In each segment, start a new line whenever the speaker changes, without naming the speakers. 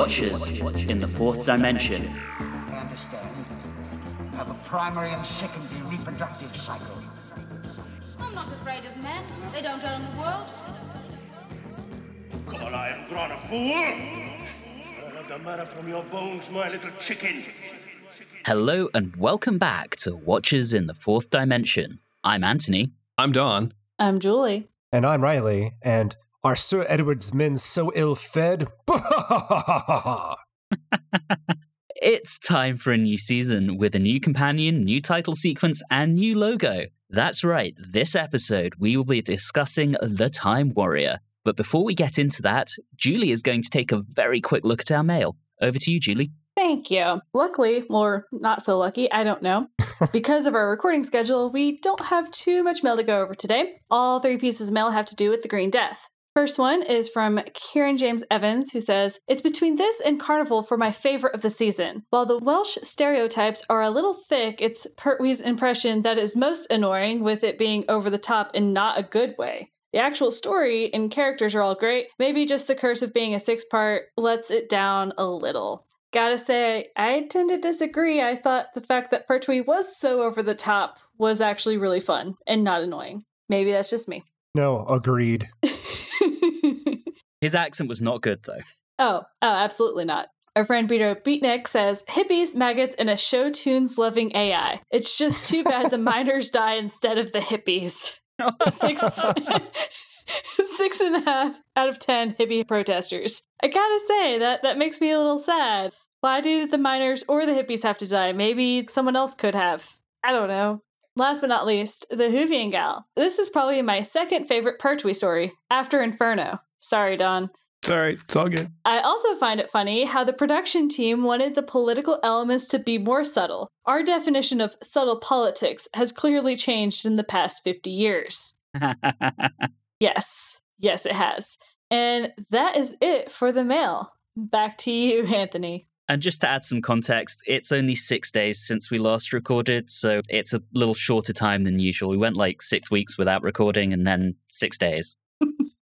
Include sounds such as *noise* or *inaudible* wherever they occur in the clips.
Watchers in the fourth dimension.
I understand. Have a primary and secondary reproductive cycle.
I'm not afraid of men. They don't own the world.
Call Irongron a fool? I'll have the marrow from your bones, my little chicken.
Hello and welcome back to Watchers in the Fourth Dimension. I'm Anthony.
I'm Don.
I'm Julie.
And I'm Riley, and are Sir Edward's men so ill fed? *laughs*
It's time for a new season with a new companion, new title sequence, and new logo. That's right, this episode we will be discussing The Time Warrior. But before we get into that, Julie is going to take a very quick look at our mail. Over to you, Julie.
Thank you. Luckily, or not so lucky, I don't know. *laughs* because of our recording schedule, we don't have too much mail to go over today. All three pieces of mail have to do with the Green Death. First one is from Kieran James Evans, who says, It's between this and Carnival for my favorite of the season. While the Welsh stereotypes are a little thick, it's Pertwee's impression that is most annoying, with it being over the top in not a good way. The actual story and characters are all great. Maybe just the curse of being a six part lets it down a little. Gotta say, I tend to disagree. I thought the fact that Pertwee was so over the top was actually really fun and not annoying. Maybe that's just me.
no, agreed. *laughs*
His accent was not good, though.
Oh, oh, absolutely not. Our friend Peter Beatnik says hippies, maggots, and a show tunes loving AI. It's just too bad the *laughs* miners die instead of the hippies. Six, *laughs* six and a half out of ten hippie protesters. I gotta say that that makes me a little sad. Why do the miners or the hippies have to die? Maybe someone else could have. I don't know. Last but not least, the Whovian gal. This is probably my second favorite Pertwee story after Inferno. Sorry, Don.
It's all right. It's all good.
I also find it funny how the production team wanted the political elements to be more subtle. Our definition of subtle politics has clearly changed in the past 50 years. *laughs* Yes, yes, it has. And that is it for the mail. Back to you, *laughs* Anthony.
And just to add some context, it's only six days since we last recorded, so it's a little shorter time than usual. We went like six weeks without recording and then six days.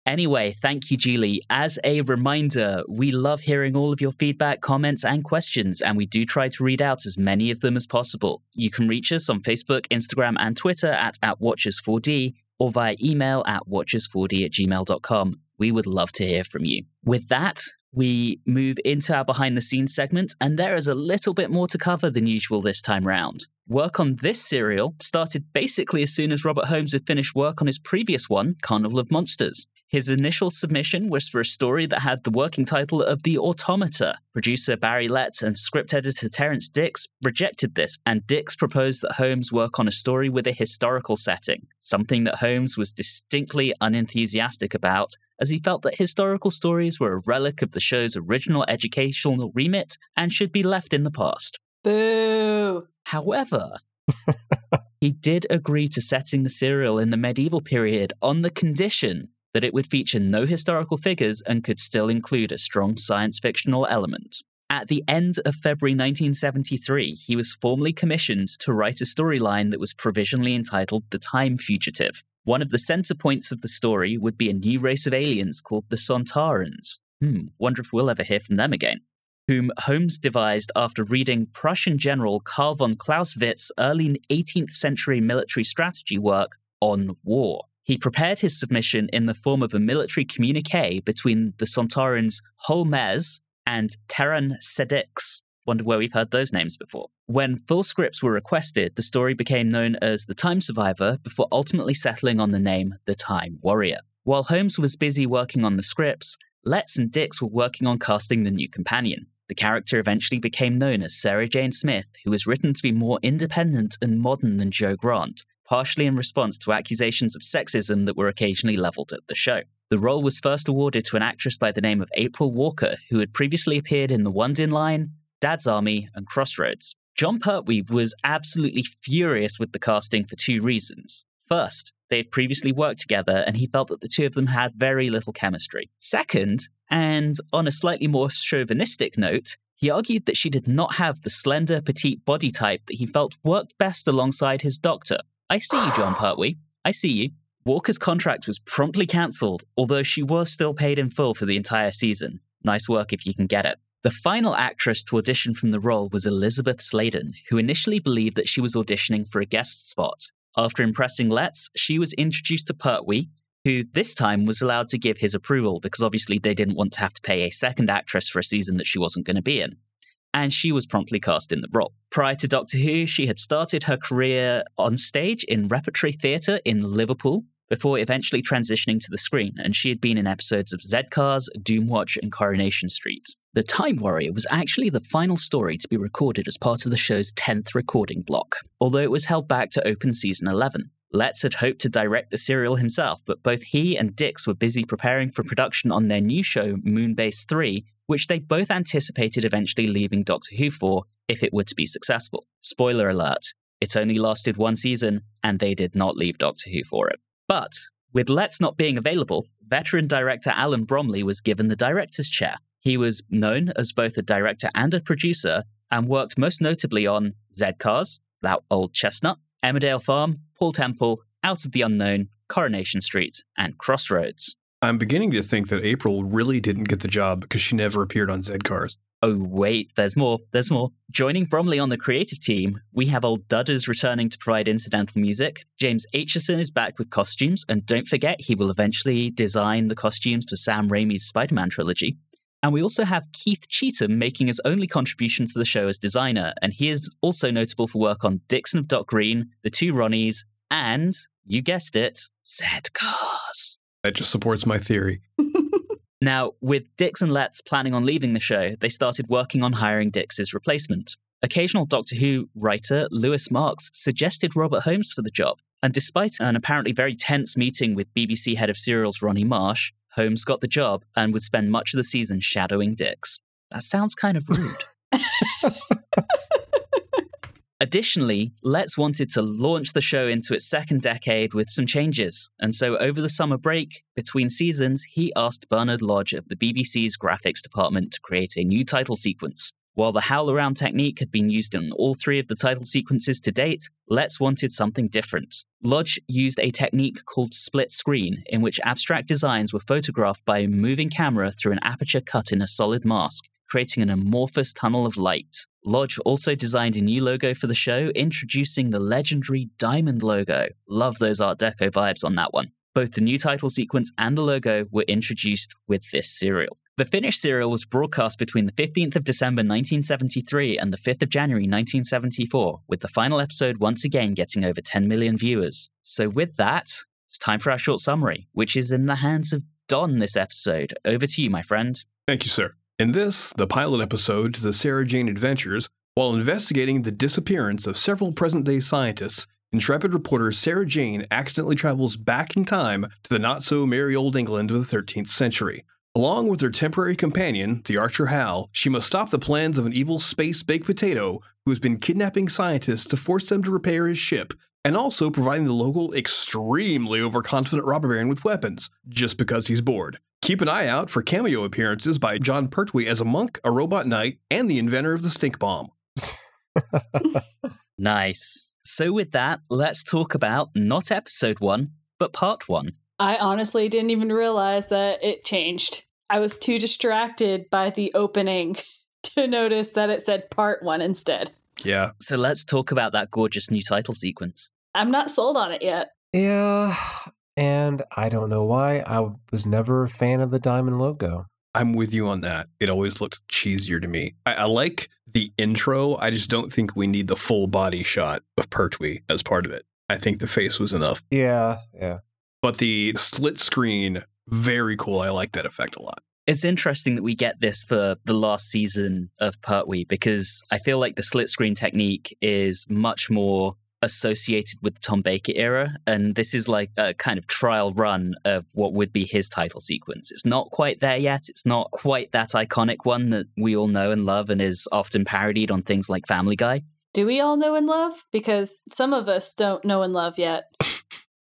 Anyway, thank you, Julie. As a reminder, we love hearing all of your feedback, comments, and questions, and we do try to read out as many of them as possible. You can reach us on Facebook, Instagram, and Twitter at, at Watchers4D or via email at watchers4d at gmail.com. We would love to hear from you. With that, we move into our behind the scenes segment, and there is a little bit more to cover than usual this time round. Work on this serial started basically as soon as Robert Holmes had finished work on his previous one, Carnival of Monsters. His initial submission was for a story that had the working title of The Automata. Producer Barry Letts and script editor Terrance Dicks rejected this, and Dicks proposed that Holmes work on a story with a historical setting, something that Holmes was distinctly unenthusiastic about, as he felt that historical stories were a relic of the show's original educational remit and should be left in the past.
Boo.
However, *laughs* he did agree to setting the serial in the medieval period on the condition that it would feature no historical figures and could still include a strong science fictional element. At the end of February 1973, he was formally commissioned to write a storyline that was provisionally entitled The Time Fugitive. One of the center points of the story would be a new race of aliens called the Sontarans. Hmm, wonder if we'll ever hear from them again. Whom Holmes devised after reading Prussian General Karl von Clausewitz's early 18th century military strategy work on war. He prepared his submission in the form of a military communique between the Sontarans Holmes and Terran Sedix. Wonder where we've heard those names before. When full scripts were requested, the story became known as The Time Survivor before ultimately settling on the name The Time Warrior. While Holmes was busy working on the scripts, Letts and Dicks were working on casting the new companion. The character eventually became known as Sarah Jane Smith, who was written to be more independent and modern than Jo Grant, partially in response to accusations of sexism that were occasionally leveled at the show. The role was first awarded to an actress by the name of April Walker, who had previously appeared in The Onedin Line, Dad's Army, and Crossroads. Jon Pertwee was absolutely furious with the casting for two reasons. First, they had previously worked together and he felt that the two of them had very little chemistry. Second, and on a slightly more chauvinistic note, he argued that she did not have the slender, petite body type that he felt worked best alongside his doctor. I see you, Jon Pertwee. I see you. Walker's contract was promptly cancelled, although she was still paid in full for the entire season. Nice work if you can get it. The final actress to audition from the role was Elizabeth Sladen, who initially believed that she was auditioning for a guest spot. After impressing Letts, she was introduced to Pertwee, who this time was allowed to give his approval because obviously they didn't want to have to pay a second actress for a season that she wasn't going to be in. And she was promptly cast in the role. Prior to Doctor Who, she had started her career on stage in repertory theatre in Liverpool before eventually transitioning to the screen, and she had been in episodes of Z Cars, Doomwatch, and Coronation Street. The Time Warrior was actually the final story to be recorded as part of the show's 10th recording block, although it was held back to open season 11. Letts had hoped to direct the serial himself, but both he and Dicks were busy preparing for production on their new show, Moonbase 3, which they both anticipated eventually leaving Doctor Who for if it were to be successful. Spoiler alert, it only lasted one season, and they did not leave Doctor Who for it. But with Letts not being available, veteran director Alan Bromly was given the director's chair. He was known as both a director and a producer, and worked most notably on Z Cars, That Old Chestnut, Emmerdale Farm, Paul Temple, Out of the Unknown, Coronation Street, and Crossroads.
I'm beginning to think that April really didn't get the job because she never appeared on Z Cars.
Oh, wait, there's more, there's more. Joining Bromly on the creative team, we have old Dudders returning to provide incidental music. James Acheson is back with costumes, and don't forget, he will eventually design the costumes for Sam Raimi's Spider Man trilogy. And we also have Keith Cheetham making his only contribution to the show as designer, and he is also notable for work on Dixon of Dock Green, The Two Ronnies, and, you guessed it, Z Cars.
That just supports my theory. *laughs*
Now, with Dicks and Letts planning on leaving the show, they started working on hiring Dicks's replacement. Occasional Doctor Who writer Louis Marks suggested Robert Holmes for the job, and despite an apparently very tense meeting with BBC head of serials Ronnie Marsh, Holmes got the job and would spend much of the season shadowing Dicks. That sounds kind of rude. *laughs* Additionally, Letts wanted to launch the show into its second decade with some changes, and so over the summer break, between seasons, he asked Bernard Lodge of the BBC's graphics department to create a new title sequence. While the howl around technique had been used in all three of the title sequences to date, Letts wanted something different. Lodge used a technique called slit scan, in which abstract designs were photographed by a moving camera through an aperture cut in a solid mask, creating an amorphous tunnel of light. Lodge also designed a new logo for the show, introducing the legendary diamond logo. Love those Art Deco vibes on that one. Both the new title sequence and the logo were introduced with this serial. The finished serial was broadcast between the 15th of December 1973 and the 5th of January 1974, with the final episode once again getting over 10 million viewers. So, with that, it's time for our short summary, which is in the hands of Don this episode. Over to you, my friend.
Thank you, sir. In this, the pilot episode to the Sarah Jane Adventures, while investigating the disappearance of several present day scientists, intrepid reporter Sarah Jane accidentally travels back in time to the not so merry old England of the 13th century. Along with her temporary companion, the archer Hal, she must stop the plans of an evil space baked potato who has been kidnapping scientists to force them to repair his ship, and also providing the local extremely overconfident robber baron with weapons, just because he's bored. Keep an eye out for cameo appearances by Jon Pertwee as a monk, a robot knight, and the inventor of the stink bomb. *laughs*
Nice. So, with that, let's talk about not episode one, but part one.
I honestly didn't even realize that it changed. I was too distracted by the opening *laughs* to notice that it said part one instead.
Yeah.
So, let's talk about that gorgeous new title sequence.
I'm not sold on it yet.
Yeah, and I don't know why. I was never a fan of the diamond logo.
I'm with you on that. It always looked cheesier to me. I, I like the intro. I just don't think we need the full body shot of Pertwee as part of it. I think the face was enough.
Yeah, yeah.
But the slit scan, very cool. I like that effect a lot.
It's interesting that we get this for the last season of Pertwee because I feel like the slit scan technique is much more associated with the Tom Baker era. And this is like a kind of trial run of what would be his title sequence. It's not quite there yet. It's not quite that iconic one that we all know and love and is often parodied on things like Family Guy.
Do we all know and love? Because some of us don't know and love yet.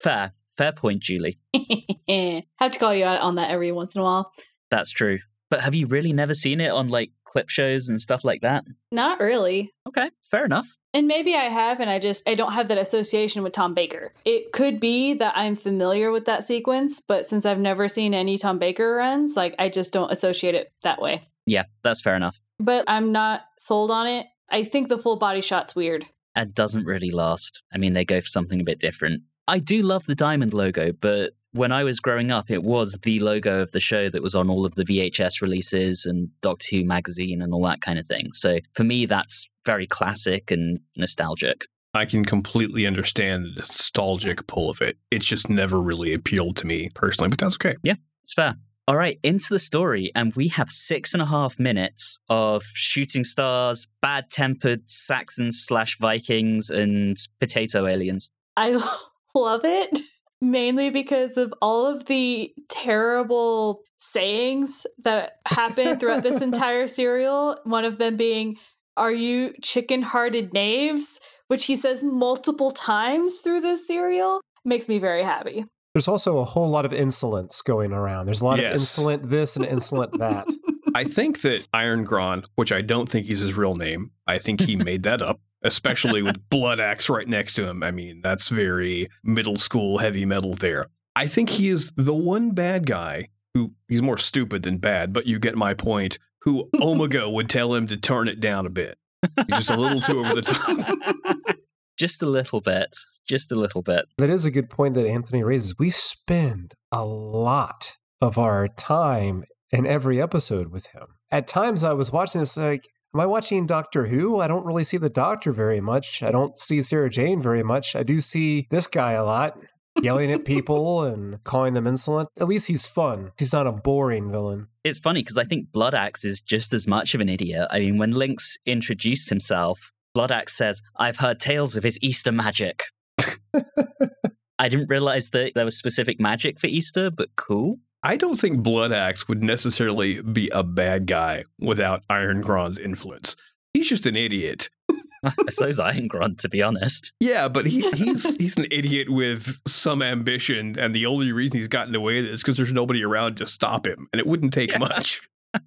Fair. Fair point, Julie. *laughs*
Have to call you out on that every once in a while.
That's true. But have you really never seen it on like clip shows and stuff like that?
Not really.
Okay, fair enough.
And maybe I have, and I just I don't have that association with Tom Baker. It could be that I'm familiar with that sequence, but since I've never seen any Tom Baker runs, like I just don't associate it that way.
Yeah, that's fair enough.
but I'm not sold on it. I think the full body shot's weird.
It doesn't really last. I mean, they go for something a bit different. I do love the diamond logo, but when I was growing up, it was the logo of the show that was on all of the VHS releases and Doctor Who magazine and all that kind of thing. So for me, that's very classic and nostalgic.
I can completely understand the nostalgic pull of it. It's just never really appealed to me personally, but that's okay.
Yeah, it's fair. All right, into the story, and we have six and a half minutes of shooting stars, bad tempered Saxons slash Vikings, and potato aliens.
I *laughs* love it mainly because of all of the terrible sayings that happen throughout this *laughs* entire serial. One of them being, Are you chicken hearted knaves? Which he says multiple times through this serial. Makes me very happy.
There's also a whole lot of insolence going around. There's a lot of insolent this and insolent that. *laughs*
I think that Irongron, which I don't think is his real name, I think he made that up, especially with *laughs* Blood Axe right next to him. I mean, that's very middle school heavy metal there. I think he is the one bad guy who he's more stupid than bad, but you get my point, who *laughs* Omega would tell him to turn it down a bit. He's just a little too over the top. *laughs*
Just a little bit. Just a little bit.
That is a good point that Anthony raises. We spend a lot of our time in every episode with him. At times, I was watching this like, am I watching Doctor Who? I don't really see the Doctor very much. I don't see Sarah Jane very much. I do see this guy a lot, yelling at people *laughs* and calling them insolent. At least he's fun. He's not a boring villain.
It's funny because I think Blood Axe is just as much of an idiot. I mean, when Linx introduced himself, Blood Axe says, I've heard tales of his Easter magic. *laughs* I didn't realize that there was specific magic for Easter, but cool.
I don't think Blood Axe would necessarily be a bad guy without Irongron's influence. He's just an idiot. *laughs*
So's Iron Grunt, to be honest.
Yeah, but he, *laughs* he's he's an idiot with some ambition, and the only reason he's gotten away with it is because there's nobody around to stop him, and it wouldn't take
Yeah.
much. *laughs*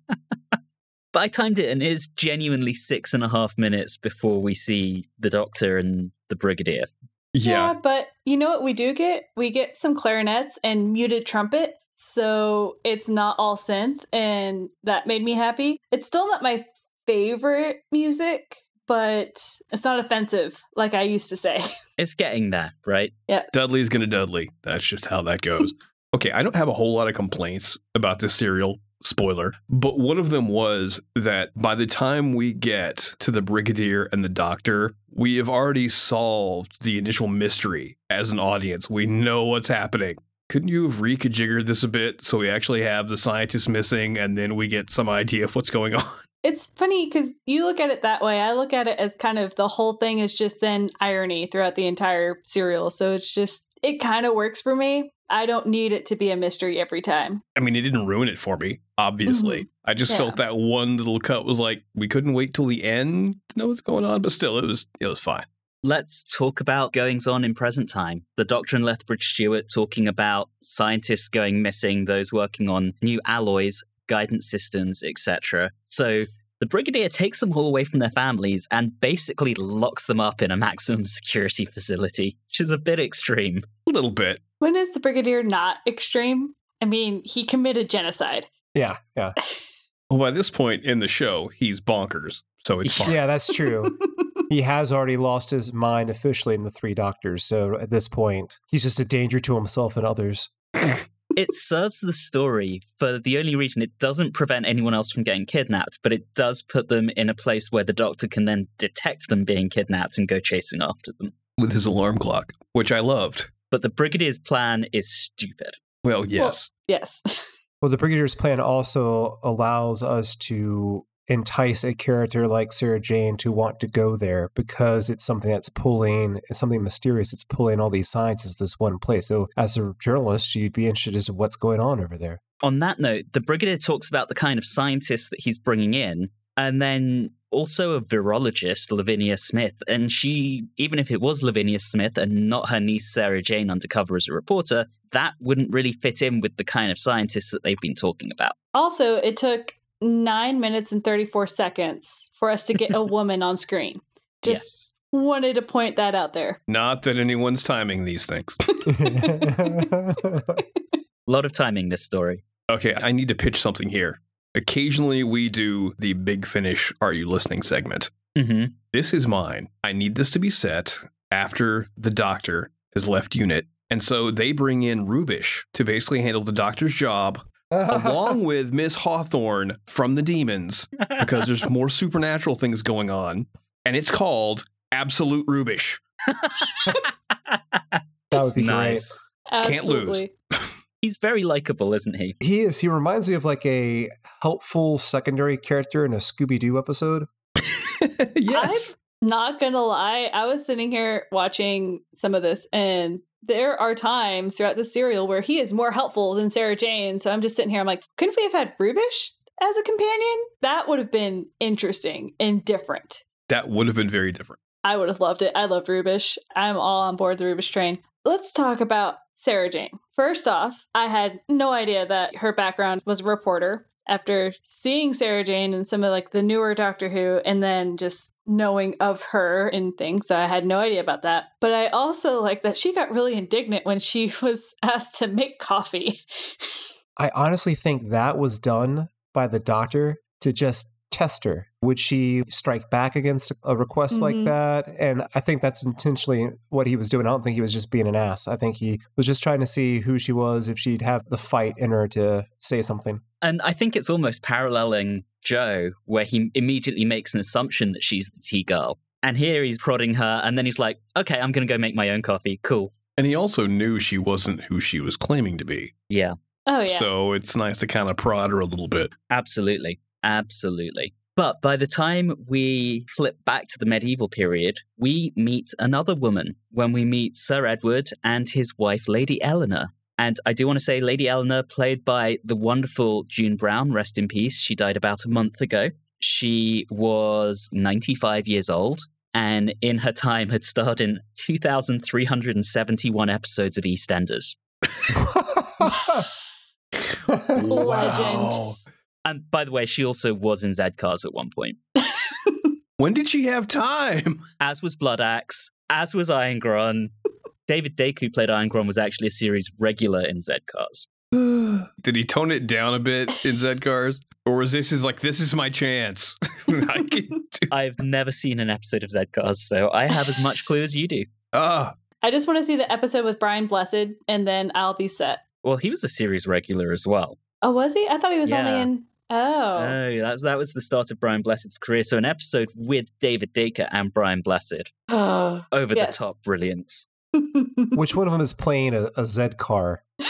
But I timed it, and it's genuinely six and a half minutes before we see the Doctor and the Brigadier.
Yeah,
but you know what we do get? We get some clarinets and muted trumpet. So it's not all synth, and that made me happy. It's still not my favorite music, but it's not offensive like I used to say. *laughs*
It's getting there, right?
yeah.
Dudley's gonna Dudley. That's just how that goes. *laughs* okay, I don't have a whole lot of complaints about this serial. Spoiler, but one of them was that by the time we get to the Brigadier and the Doctor, we have already solved the initial mystery as an audience. We know what's happening. Couldn't you have reconfigured this a bit so we actually have the scientists missing and then we get some idea of what's going *laughs* on?
It's funny because you look at it that way. I look at it as kind of the whole thing is just then irony throughout the entire serial. So it's just, it kind of works for me. I don't need it to be a mystery every time.
I mean, it didn't ruin it for me, obviously. Mm-hmm. I just
Yeah.
felt that one little cut was like, we couldn't wait till the end to know what's going on, but still, it was it was fine.
Let's talk about goings on in present time. The Doctor and Lethbridge Stewart talking about scientists going missing, those working on new alloys, guidance systems, etc. So the Brigadier takes them all away from their families and basically locks them up in a maximum *laughs* security facility, which is a bit extreme.
A little bit.
When is the Brigadier not extreme? I mean, he committed genocide.
Yeah, yeah. *laughs*
Well, by this point in the show, he's bonkers, so it's *laughs* fine.
Yeah, that's true. He has already lost his mind officially in the Three Doctors. So at this point, he's just a danger to himself and others.
It serves the story for the only reason it doesn't prevent anyone else from getting kidnapped, but it does put them in a place where the Doctor can then detect them being kidnapped and go chasing after them.
With his alarm clock, which I loved.
But the Brigadier's plan is stupid.
Well, yes.
yes. *laughs*
Well, the Brigadier's plan also allows us to entice a character like Sarah Jane to want to go there because it's something that's pulling, it's something mysterious. It's pulling all these scientists to this one place. So, as a journalist, you'd be interested as to what's going on over there.
On that note, the Brigadier talks about the kind of scientists that he's bringing in, and then also a virologist, Lavinia Smith. And she, even if it was Lavinia Smith and not her niece Sarah Jane undercover as a reporter, that wouldn't really fit in with the kind of scientists that they've been talking about.
Also, it took nine minutes and 34 seconds for us to get a *laughs* woman on screen. Just wanted to point that out there.
Not that anyone's timing these things. *laughs* *laughs*
A lot of timing this story.
okay, I need to pitch something here. occasionally we do the big finish Are You Listening segment.
hmm
This is mine. I need this to be set after the doctor has left unit. And so they bring in Rubeish to basically handle the doctor's job along with Miss Hawthorne from the demons because there's *laughs* more supernatural things going on. And it's called Absolute Rubeish.
that would be
nice.
Can't lose. *laughs*
He's very likable, isn't he?
He is. He reminds me of like a helpful secondary character in a Scooby Doo episode. *laughs*
yes.
I'm not gonna lie, I was sitting here watching some of this, and there are times throughout the serial where he is more helpful than Sarah Jane. So I'm just sitting here, I'm like, couldn't we have had Rubeish as a companion? That would have been interesting and different.
That would have been very different.
I would have loved it. I love Rubeish. I'm all on board the Rubeish train. Let's talk about Sarah Jane. First off, I had no idea that her background was a reporter. After seeing Sarah Jane and some of like the newer Doctor Who, and then just knowing of her and things, so I had no idea about that. But I also like that she got really indignant when she *laughs* was asked to make coffee.
I honestly think that was done by the doctor to just test her. Would she strike back against a request like
Mhm.
that? And I think that's intentionally what he was doing. I don't think he was just being an ass. I think he was just trying to see who she was, if she'd have the fight in her to say something.
And I think it's almost paralleling Jo, where he immediately makes an assumption that she's the tea girl. And here he's prodding her, and then he's like, okay, I'm going to go make my own coffee. Cool.
And he also knew she wasn't who she was claiming to be.
Yeah,
Oh yeah.
So it's nice to kind of prod her a little bit.
absolutely. Absolutely. But by the time we flip back to the medieval period, we meet another woman when we meet Sir Edward and his wife, Lady Eleanor. And I do want to say, Lady Eleanor, played by the wonderful June Brown, rest in peace. She died about a month ago. She was 95 years old and in her time had starred in 2,371 episodes of EastEnders. *laughs* *laughs*
Legend.
And by the way, she also was in Z Cars at one point. *laughs*
When did she have time? *laughs*
as was Blood Axe, as was Irongron. *laughs* David Daker, who played Irongron, was actually a series regular in Z Cars. *sighs*
Did he tone it down a bit in Z Cars? Or was this is like, this is my chance? I can do-
I've never seen an episode of Z Cars, so I have as much clue as you do.
Ah,
I just want to see the episode with Brian Blessed, and then I'll be set.
Well, he was a series regular as well.
Oh, was he? I thought he was
Yeah.
only in. Oh.
Oh, that was, that was the start of Brian Blessed's career. So, an episode with David Daker and Brian Blessed.
Oh.
Over
Yes.
the top brilliance. *laughs*
Which one of them is playing a, a Z car? *laughs*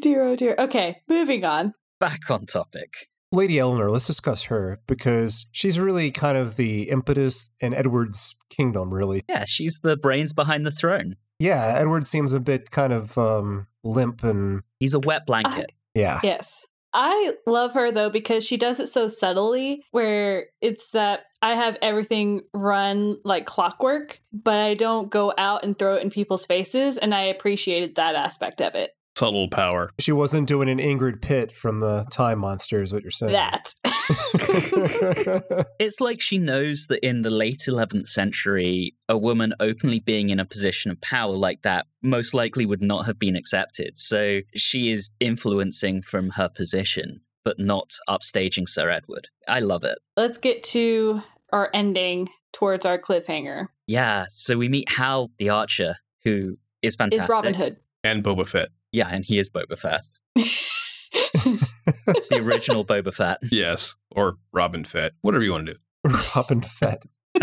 dear, oh dear. Okay, moving on.
Back on topic.
Lady Eleanor, let's discuss her because she's really kind of the impetus in Edward's kingdom, really.
Yeah, she's the brains behind the throne.
Yeah, Edward seems a bit kind of um, limp and
He's a wet blanket.
Yeah.
Yes. I love her though because she does it so subtly where it's that I have everything run like clockwork, but I don't go out and throw it in people's faces. And I appreciated that aspect of it.
subtle power.
She wasn't doing an Ingrid Pitt from the Time Monster, is what you're saying.
That. *laughs* *laughs*
It's like she knows that in the late 11th century, a woman openly being in a position of power like that most likely would not have been accepted. So she is influencing from her position, but not upstaging Sir Edward. I love it.
Let's get to our ending towards our cliffhanger.
Yeah, so we meet Hal the Archer, who is fantastic.
Is Robin Hood.
And Boba Fett.
Yeah, and he is Boba Fett, *laughs* *laughs* the original Boba Fett.
Yes. Or Robin Fett. Whatever you want to do. *laughs*
Robin Fett. *laughs*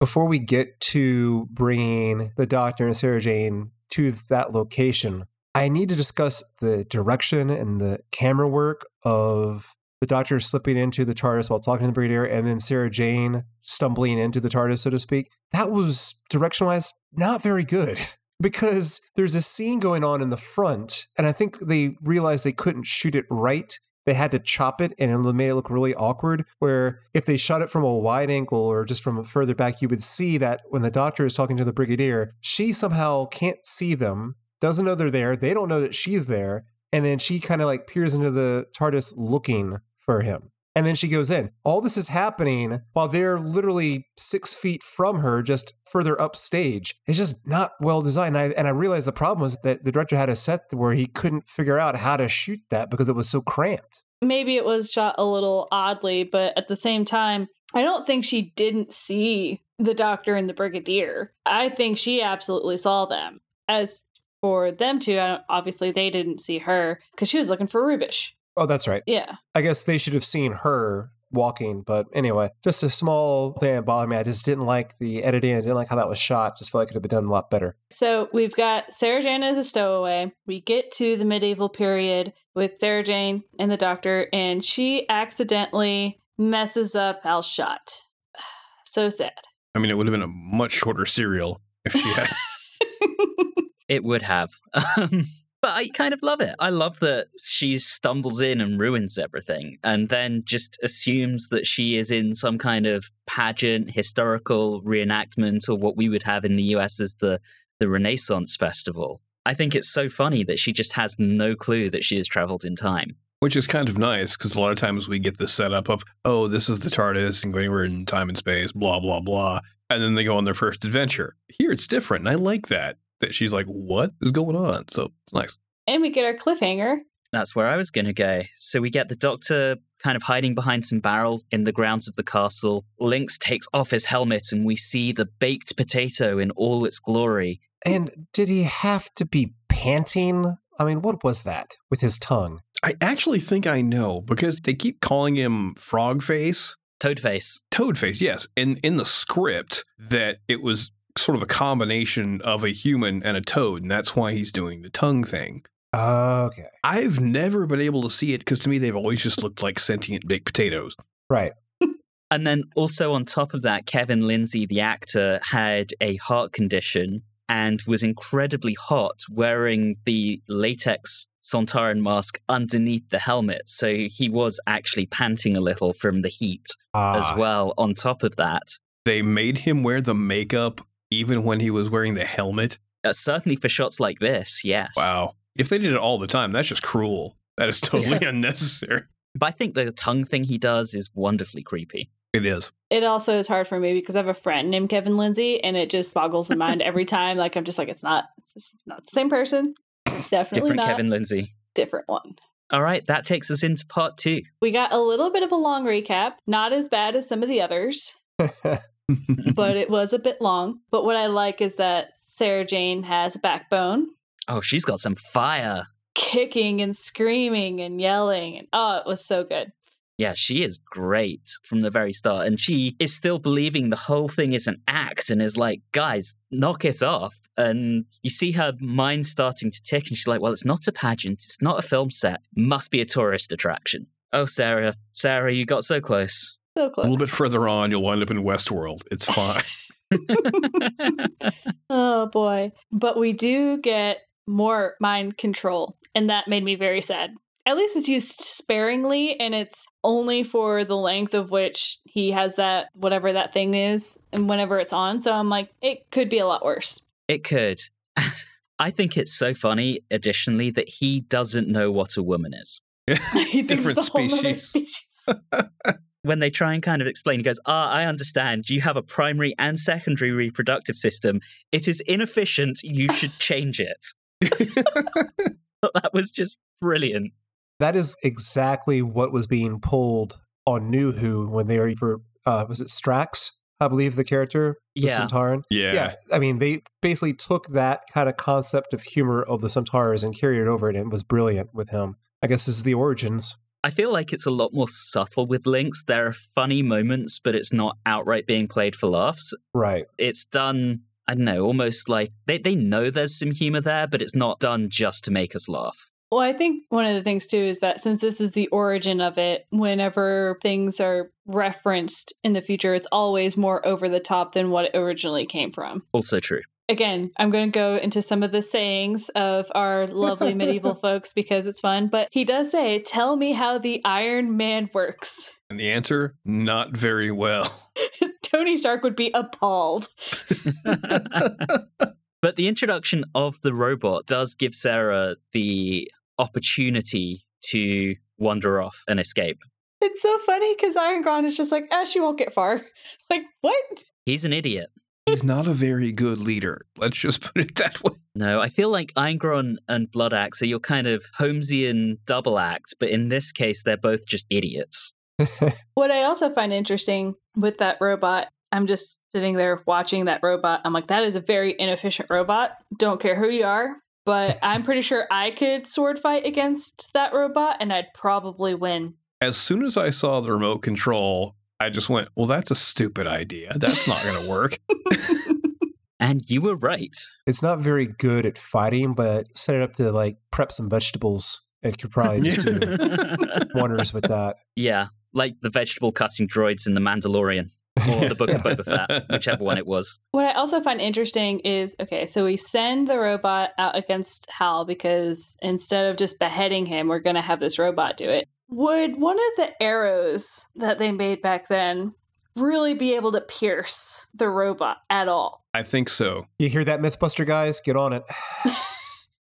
Before we get to bringing the Doctor and Sarah Jane to that location, I need to discuss the direction and the camera work of the Doctor slipping into the TARDIS while talking to the Brigadier, and then Sarah Jane stumbling into the TARDIS, so to speak. That was direction wise not very good. Because there's a scene going on in the front, and I think they realized they couldn't shoot it right they had to chop it and it made it look really awkward. Where if they shot it from a wide angle or just from further back, you would see that when the doctor is talking to the brigadier, she somehow can't see them, doesn't know they're there, they don't know that she's there, and then she kind of like peers into the TARDIS looking for him. And then she goes in. All this is happening while they're literally six feet from her, just further upstage. It's just not well designed. And I, and I realized the problem was that the director had a set where he couldn't figure out how to shoot that because it was so cramped.
Maybe it was shot a little oddly, but at the same time, I don't think she didn't see the doctor and the brigadier. I think she absolutely saw them. As for them two, obviously they didn't see her because she was looking for Rubeish.
Oh, that's right.
Yeah.
I guess they should have seen her walking. But anyway, just a small thing that bothered me. I just didn't like the editing. I didn't like how that was shot. Just felt like it could have been done a lot better.
So we've got Sarah Jane as a stowaway. We get to the medieval period with Sarah Jane and the doctor, and she accidentally messes up Al's shot. *sighs* So sad.
I mean, it would have been a much shorter serial if she had. *laughs* *laughs* *laughs*
It would have. Um, But I kind of love it. I love that she stumbles in and ruins everything and then just assumes that she is in some kind of pageant, historical reenactment, or what we would have in the US as the, the Renaissance Festival. I think it's so funny that she just has no clue that she has traveled in time.
Which is kind of nice because a lot of times we get the setup of, oh, this is the TARDIS and going anywhere in time and space, blah, blah, blah. And then they go on their first adventure. Here it's different. And I like that. That she's like, what is going on? So it's nice.
And we get our cliffhanger.
That's where I was going to go. So we get the doctor kind of hiding behind some barrels in the grounds of the castle. Linx takes off his helmet and we see the baked potato in all its glory.
And did he have to be panting? I mean, what was that with his tongue?
I actually think I know because they keep calling him Frog Face.
Toadface.
Toad Face, yes. And in the script, that it was sort of a combination of a human and a toad, and that's why he's doing the tongue thing.
Okay.
I've never been able to see it because to me they've always just looked like sentient baked potatoes.
Right. *laughs*
And then also on top of that, Kevin Lindsay, the actor, had a heart condition and was incredibly hot wearing the latex Sontaran mask underneath the helmet. So he was actually panting a little from the heat
Ah,
as well on top of that.
They made him wear the makeup even when he was wearing the helmet.
Uh, certainly for shots like this, yes.
Wow. If they did it all the time, that's just cruel. That is *laughs* totally unnecessary.
But I think the tongue thing he does is wonderfully creepy.
It is.
It also is hard for me because I have a friend named Kevin Lindsay, and it just boggles the mind every *laughs* time. Like I'm just like, it's not, it's just not the same person. Definitely
Different
not.
Kevin Lindsay.
Different one.
All right, that takes us into part two.
We got a little bit of a long recap, not as bad as some of the others, *laughs* but it was a bit long. But what I like is that Sarah Jane has a backbone,
Oh, she's got some fire.
kicking and screaming and yelling, and oh, it was so good.
Yeah, she is great from the very start. And she is still believing the whole thing is an act and is like, guys, knock it off. And you see her mind starting to tick. And she's like, well, it's not a pageant. It's not a film set. Must be a tourist attraction. Oh, Sarah, Sarah, you got so close.
So
A little bit further on, you'll wind up in Westworld. It's fine. *laughs* *laughs*
oh boy. But we do get more mind control, and that made me very sad. At least it's used sparingly, and it's only for the length of which he has that, whatever that thing is, and whenever it's on. So I'm like, it could be a lot worse.
It could. *laughs* I think it's so funny, additionally, that he doesn't know what a woman is.
he thinks
Different
it's a whole
species.
Species.
when they try and kind of explain, he goes, Ah, I understand. You have a primary and secondary reproductive system. It is inefficient. You should *laughs* change it. *laughs* that was just brilliant.
that is exactly what was being pulled on New Who when they were for uh, was it Strax? I believe the character, the
Yeah.
Sontaran.
yeah.
Yeah, I mean, they basically took that kind of concept of humor of the Centaurs and carried it over, and it was brilliant with him. I guess this is the origins.
I feel like it's a lot more subtle with Linx. There are funny moments, but it's not outright being played for laughs.
Right.
It's done, I don't know, almost like they, they know there's some humor there, but it's not done just to make us laugh.
Well, I think one of the things too is that since this is the origin of it, whenever things are referenced in the future, it's always more over the top than what it originally came from.
Also true.
Again, I'm going to go into some of the sayings of our lovely medieval *laughs* folks because it's fun, but he does say, Tell me how the Iron Man works.
And the answer, not very well. *laughs*
Tony Stark would be appalled. *laughs*
but the introduction of the robot does give Sarah the opportunity to wander off and escape.
It's so funny because Irongron is just like, ah, she won't get far. Like, what?
He's an idiot.
He's not a very good leader. Let's just put it that way.
No, I feel like Ingron and Blood Axe are your kind of Holmesian double act, but in this case, they're both just idiots. *laughs*
What I also find interesting with that robot, I'm just sitting there watching that robot. I'm like, that is a very inefficient robot. Don't care who you are, but *laughs* I'm pretty sure I could sword fight against that robot and I'd probably win.
As soon as I saw the remote control, I just went, well, that's a stupid idea. That's not going to work. *laughs*
And you were right.
It's not very good at fighting, but set it up to like prep some vegetables. It could probably just do *laughs* wonders with that.
yeah, like the vegetable cutting droids in The Mandalorian or the Book of Boba Fett, *laughs* whichever one it was.
What I also find interesting is okay, so we send the robot out against Hal because instead of just beheading him, we're going to have this robot do it. Would one of the arrows that they made back then really be able to pierce the robot at all?
I think so.
You hear that, Mythbuster guys? Get on it. *sighs* *laughs*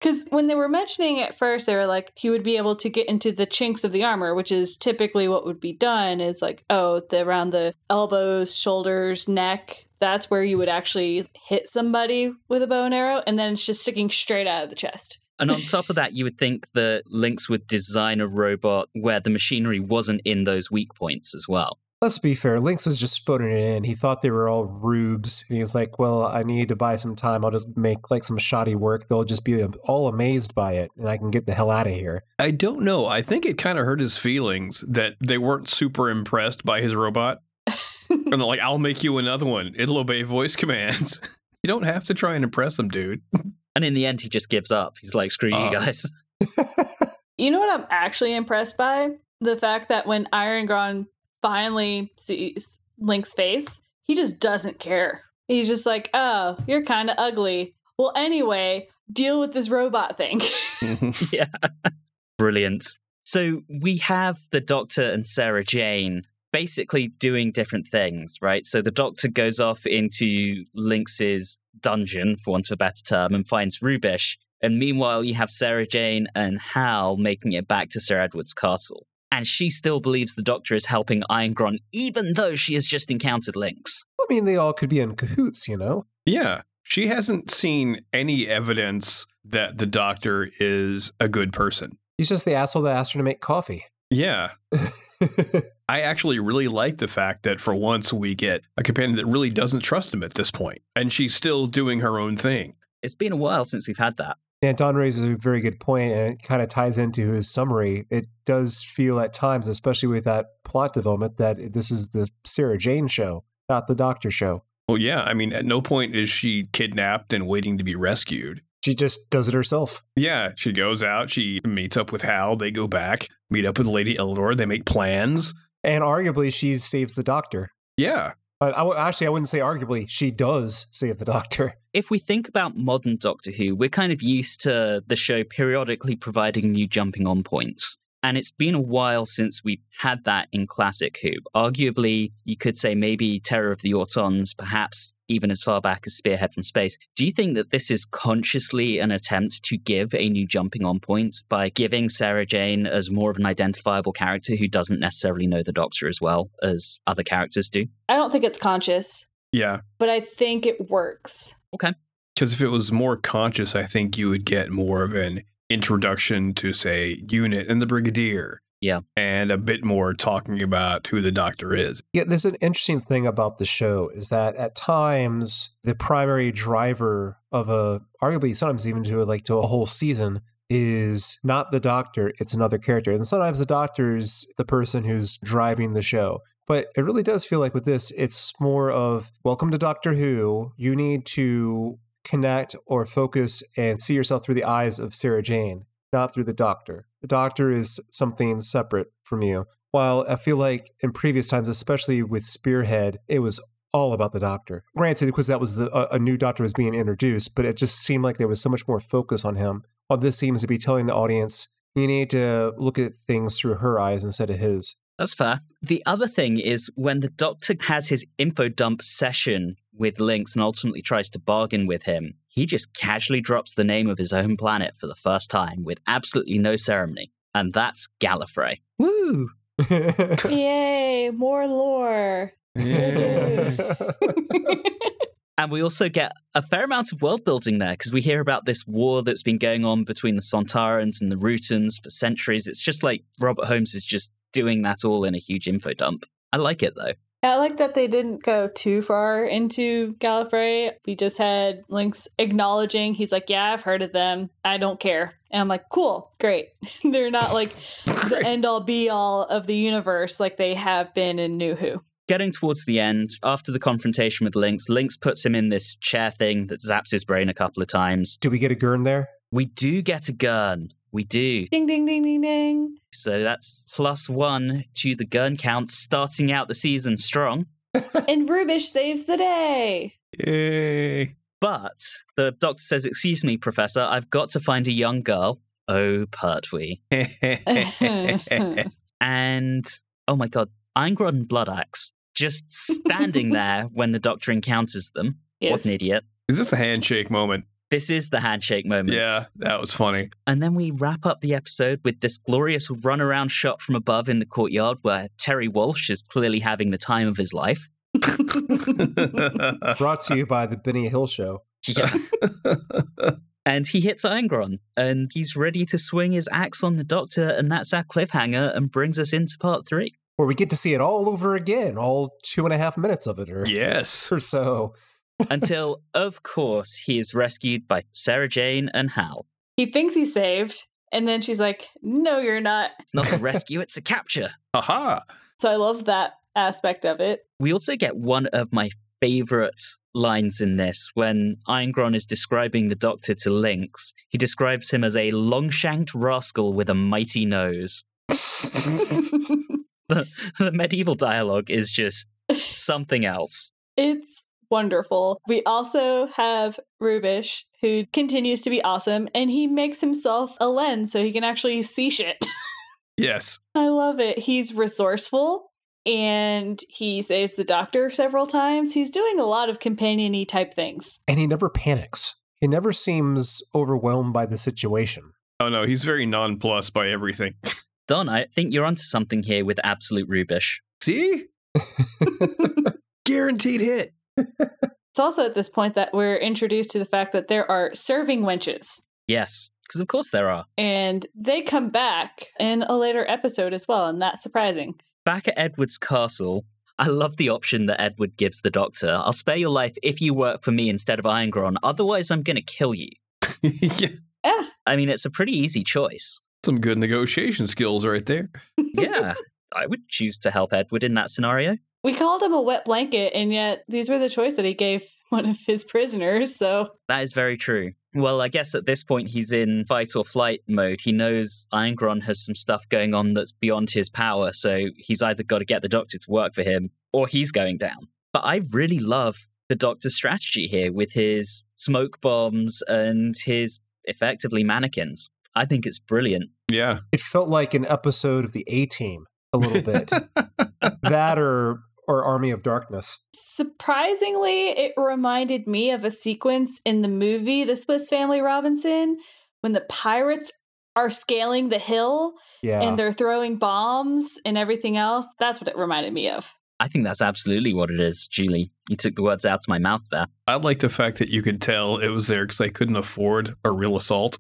Because when they were mentioning it first, they were like, he would be able to get into the chinks of the armor, which is typically what would be done is like, oh, the, around the elbows, shoulders, neck. That's where you would actually hit somebody with a bow and arrow. And then it's just sticking straight out of the chest.
And on top of that, you would think that Linx would design a robot where the machinery wasn't in those weak points as well.
Let's be fair. Linx was just phoning it in. He thought they were all rubes. And he was like, well, I need to buy some time. I'll just make like some shoddy work. They'll just be all amazed by it and I can get the hell out of here.
I don't know. I think it kind of hurt his feelings that they weren't super impressed by his robot. and they're like, I'll make you another one. It'll obey voice commands. *laughs* you don't have to try and impress them, dude. *laughs*
And in the end, he just gives up. He's like, screw
Oh.
you guys. *laughs*
You know what I'm actually impressed by? The fact that when Irongron finally sees Link's face, he just doesn't care. He's just like, oh, you're kind of ugly. Well, anyway, deal with this robot thing. *laughs* *laughs*
yeah. Brilliant. So we have the Doctor and Sarah Jane basically doing different things, right? So the Doctor goes off into Linx's dungeon, for want of a better term, and finds Rubeish. And meanwhile, you have Sarah Jane and Hal making it back to Sir Edward's castle. And she still believes the Doctor is helping Irongron, even though she has just encountered Linx.
I mean, they all could be in cahoots, you know?
yeah. She hasn't seen any evidence that the doctor is a good person.
He's just the asshole that asked her to make coffee.
Yeah. *laughs* *laughs* I actually really like the fact that for once we get a companion that really doesn't trust him at this point, and she's still doing her own thing.
It's been a while since we've had that.
Yeah, Don raises a very good point, and it kind of ties into his summary. It does feel at times, especially with that plot development, that this is the Sarah Jane show, not the Doctor show.
Well, yeah, I mean, at no point is she kidnapped and waiting to be rescued.
She just does it herself.
Yeah, she goes out, she meets up with Hal, they go back, meet up with Lady Eleanor, they make plans.
And arguably, she saves the Doctor.
Yeah.
But I w- actually, I wouldn't say arguably. She does save the Doctor. *laughs*
if we think about modern Doctor Who, we're kind of used to the show periodically providing new jumping on points. And it's been a while since we've had that in classic Who. Arguably, you could say maybe Terror of the Autons, perhaps even as far back as Spearhead from Space. Do you think that this is consciously an attempt to give a new jumping on point by giving Sarah Jane as more of an identifiable character who doesn't necessarily know the Doctor as well as other characters do?
I don't think it's conscious,
Yeah.
but I think it works.
Okay.
Because if it was more conscious, I think you would get more of an introduction to, say, Unit and the Brigadier.
Yeah.
And a bit more talking about who the Doctor is.
Yeah, there's an interesting thing about the show is that at times the primary driver of a, arguably sometimes even to like to a whole season, is not the Doctor; it's another character, and sometimes the Doctor's the person who's driving the show. But it really does feel like with this, it's more of welcome to Doctor Who. You need to connect or focus and see yourself through the eyes of Sarah Jane, not through the Doctor. The Doctor is something separate from you. While I feel like in previous times, especially with Spearhead, it was all about the Doctor. Granted, because that was the, a, a new Doctor was being introduced, but it just seemed like there was so much more focus on him. While this seems to be telling the audience, you need to look at things through her eyes instead of his.
That's fair. The other thing is when the Doctor has his info dump session with Linx and ultimately tries to bargain with him, he just casually drops the name of his own planet for the first time with absolutely no ceremony. And that's Gallifrey. Woo! *laughs*
Yay, more lore. *laughs* *laughs*
And we also get a fair amount of world building there because we hear about this war that's been going on between the Sontarans and the Rutans for centuries. It's just like Robert Holmes is just doing that all in a huge info dump. I like it though.
I like that they didn't go too far into Gallifrey. We just had Linx acknowledging he's like, Yeah, I've heard of them. I don't care. And I'm like, Cool, great. *laughs* They're not like the *laughs* end all be all of the universe like they have been in New Who.
Getting towards the end, after the confrontation with Linx, Linx puts him in this chair thing that zaps his brain a couple of times.
Do we get a Gurn there?
We do get a gun. We do.
Ding ding ding ding ding.
So that's plus one to the gun count, starting out the season strong. *laughs*
And Rubeish saves the day.
Yay.
But the doctor says, Excuse me, Professor, I've got to find a young girl. Oh, Pertwee. *laughs* *laughs* And oh my god, Ingrid and Bloodaxe just standing *laughs* there when the doctor encounters them. What an idiot.
Is this the handshake moment?
This is the handshake moment.
Yeah, that was funny.
And then we wrap up the episode with this glorious runaround shot from above in the courtyard where Terry Walsh is clearly having the time of his life. *laughs*
Brought to you by the Benny Hill Show.
Yeah. and he hits Irongron and he's ready to swing his axe on the doctor, and that's our cliffhanger and brings us into part three.
Where we get to see it all over again, all two and a half minutes of it or,
yes. *laughs*
or so.
Until, of course, he is rescued by Sarah Jane and Hal.
He thinks he's saved. And then she's like, No, you're not.
It's not a *laughs* rescue, it's a capture.
Aha.
So I love that aspect of it.
We also get one of my favorite lines in this when Irongron is describing the doctor to Linx. He describes him as a long shanked rascal with a mighty nose. *laughs* The, the medieval dialogue is just something else.
It's wonderful. We also have Rubeish, who continues to be awesome, and he makes himself a lens so he can actually see shit. *laughs*
Yes.
I love it. He's resourceful and he saves the doctor several times. He's doing a lot of companion y type things.
And he never panics. He never seems overwhelmed by the situation.
Oh no, he's very nonplussed by everything. *laughs*
Don, I think you're onto something here with Absolute Rubeish.
See? *laughs* Guaranteed hit.
It's also at this point that we're introduced to the fact that there are serving wenches.
Yes, because of course there are.
And they come back in a later episode as well, and that's surprising.
Back at Edward's castle, I love the option that Edward gives the doctor. I'll spare your life if you work for me instead of Irongron, otherwise, I'm going to kill you. *laughs*
yeah.
Yeah,
I mean, it's a pretty easy choice.
Some good negotiation skills right there.
Yeah, I would choose to help Edward in that scenario.
we called him a wet blanket, and yet these were the choice that he gave *laughs* one of his prisoners. So
That is very true. Well, I guess at this point he's in fight or flight mode. He knows Irongron has some stuff going on that's beyond his power, so he's either got to get the doctor to work for him or he's going down. But I really love the doctor's strategy here with his smoke bombs and his effectively mannequins. I think it's brilliant.
Yeah.
It felt like an episode of the A Team a little bit. *laughs* that or or Army of Darkness.
surprisingly, it reminded me of a sequence in the movie The Swiss Family Robinson when the pirates are scaling the hill
Yeah.
and they're throwing bombs and everything else. That's what it reminded me of.
I think that's absolutely what it is, Julie. You took the words out of my mouth there.
I like the fact that you could tell it was there because they couldn't afford a real assault.